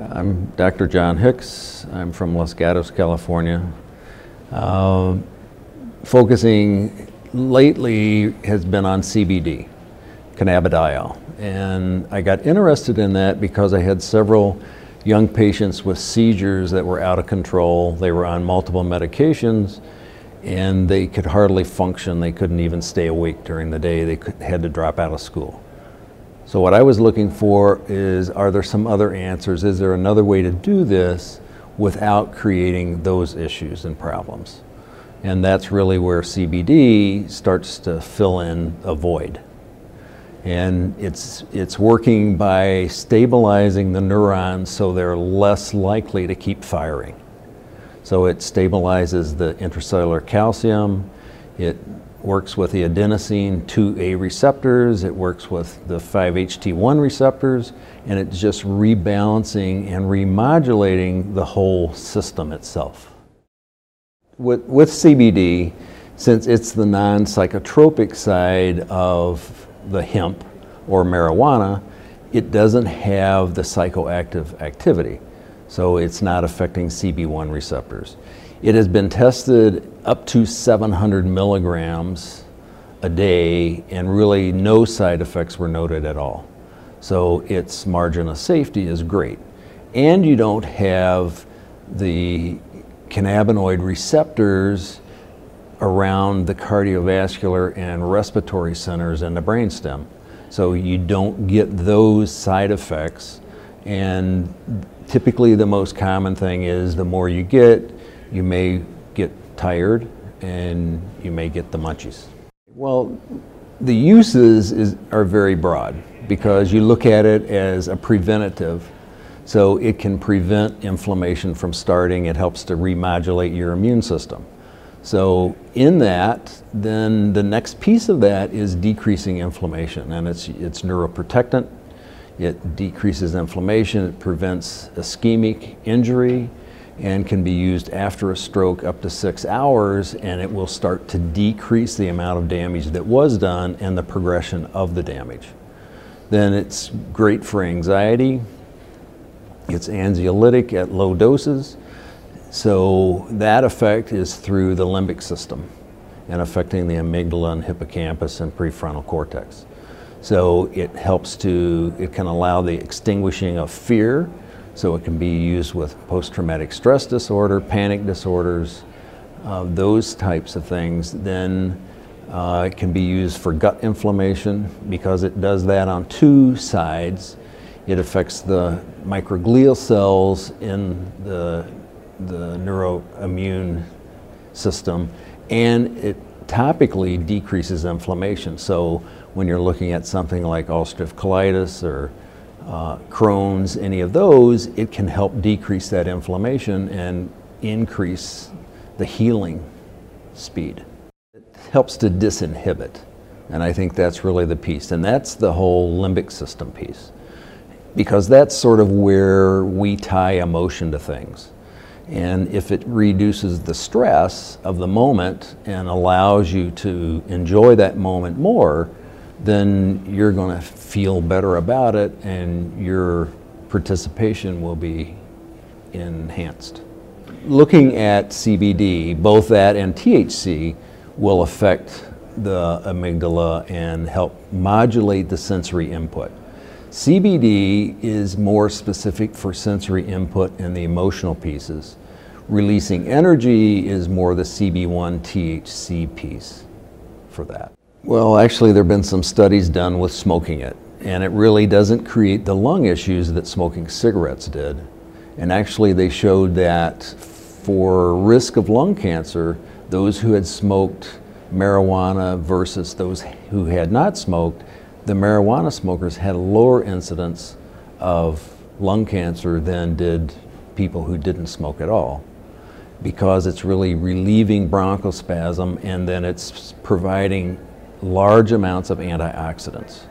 I'm Dr. John Hicks. I'm from Los Gatos, California. Uh, focusing lately has been on CBD, cannabidiol. And I got interested in that because I had several young patients with seizures that were out of control. They were on multiple medications and they could hardly function. They couldn't even stay awake during the day. They could, had to drop out of school. So what I was looking for is, are there some other answers? Is there another way to do this without creating those issues and problems? And that's really where CBD starts to fill in a void. And it's, it's working by stabilizing the neurons so they're less likely to keep firing. So it stabilizes the intracellular calcium. It works with the adenosine 2A receptors. It works with the 5-HT1 receptors. And it's just rebalancing and remodulating the whole system itself. With, with CBD, since it's the non-psychotropic side of the hemp or marijuana, it doesn't have the psychoactive activity so it's not affecting CB1 receptors. It has been tested up to 700 milligrams a day, and really no side effects were noted at all. So its margin of safety is great. And you don't have the cannabinoid receptors around the cardiovascular and respiratory centers in the brainstem. So you don't get those side effects and typically the most common thing is the more you get, you may get tired and you may get the munchies. Well, the uses is, are very broad because you look at it as a preventative. So it can prevent inflammation from starting. It helps to remodulate your immune system. So in that, then the next piece of that is decreasing inflammation, and it's it's neuroprotectant. It decreases inflammation, it prevents ischemic injury, and can be used after a stroke up to six hours, and it will start to decrease the amount of damage that was done and the progression of the damage. Then it's great for anxiety. It's anxiolytic at low doses. So that effect is through the limbic system and affecting the amygdala and hippocampus and prefrontal cortex. So it helps to, it can allow the extinguishing of fear. So it can be used with post-traumatic stress disorder, panic disorders, uh, those types of things. Then uh, it can be used for gut inflammation because it does that on two sides. It affects the microglial cells in the, the neuroimmune system and it topically decreases inflammation. So when you're looking at something like ulcerative colitis or uh, Crohn's, any of those, it can help decrease that inflammation and increase the healing speed. It helps to disinhibit, and I think that's really the piece, and that's the whole limbic system piece, because that's sort of where we tie emotion to things. And if it reduces the stress of the moment and allows you to enjoy that moment more, then you're going to feel better about it and your participation will be enhanced. Looking at CBD, both that and THC will affect the amygdala and help modulate the sensory input. CBD is more specific for sensory input and the emotional pieces. Releasing energy is more the CB1 THC piece for that. Well, actually, there have been some studies done with smoking it, and it really doesn't create the lung issues that smoking cigarettes did. And actually, they showed that for risk of lung cancer, those who had smoked marijuana versus those who had not smoked, the marijuana smokers had a lower incidence of lung cancer than did people who didn't smoke at all because it's really relieving bronchospasm and then it's providing large amounts of antioxidants.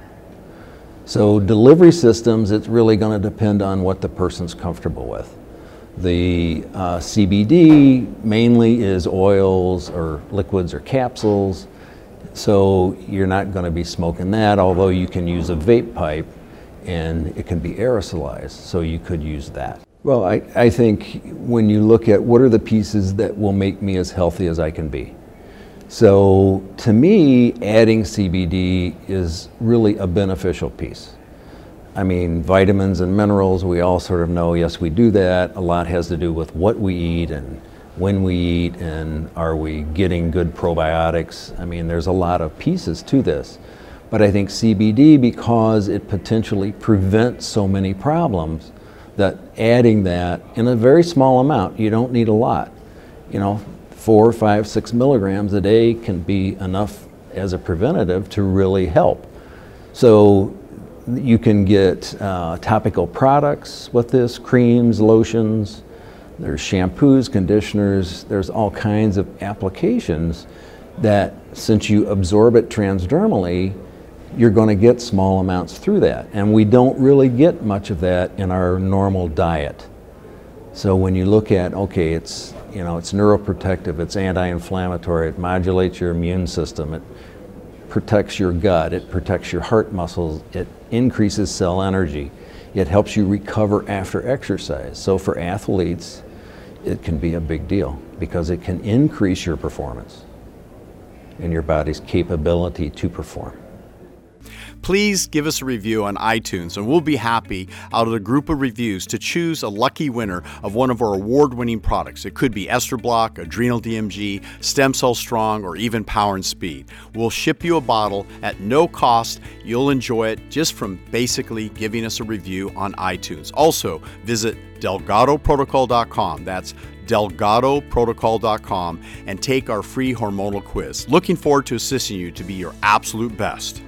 So delivery systems, it's really going to depend on what the person's comfortable with. The uh, CBD mainly is oils or liquids or capsules, so you're not going to be smoking that, although you can use a vape pipe and it can be aerosolized, so you could use that. Well, I, I think when you look at what are the pieces that will make me as healthy as I can be. So to me, adding CBD is really a beneficial piece. I mean, vitamins and minerals, we all sort of know, yes, we do that. A lot has to do with what we eat and when we eat and are we getting good probiotics. I mean, there's a lot of pieces to this. But I think CBD, because it potentially prevents so many problems, that adding that in a very small amount, you don't need a lot. You know, four, five, six milligrams a day can be enough as a preventative to really help. So you can get uh, topical products with this, creams, lotions, there's shampoos, conditioners, there's all kinds of applications that since you absorb it transdermally, you're going to get small amounts through that. And we don't really get much of that in our normal diet. So when you look at, okay, it's, you know, it's neuroprotective, it's anti-inflammatory, it modulates your immune system, it protects your gut, it protects your heart muscles, it increases cell energy, it helps you recover after exercise. So for athletes, it can be a big deal because it can increase your performance and your body's capability to perform please give us a review on iTunes, and we'll be happy out of the group of reviews to choose a lucky winner of one of our award winning products. It could be Estro Block, Adrenal DMG, Stem Cell Strong, or even Power and Speed. We'll ship you a bottle at no cost. You'll enjoy it just from basically giving us a review on iTunes. Also, visit DelgadoProtocol.com. That's DelgadoProtocol.com and take our free hormonal quiz. Looking forward to assisting you to be your absolute best.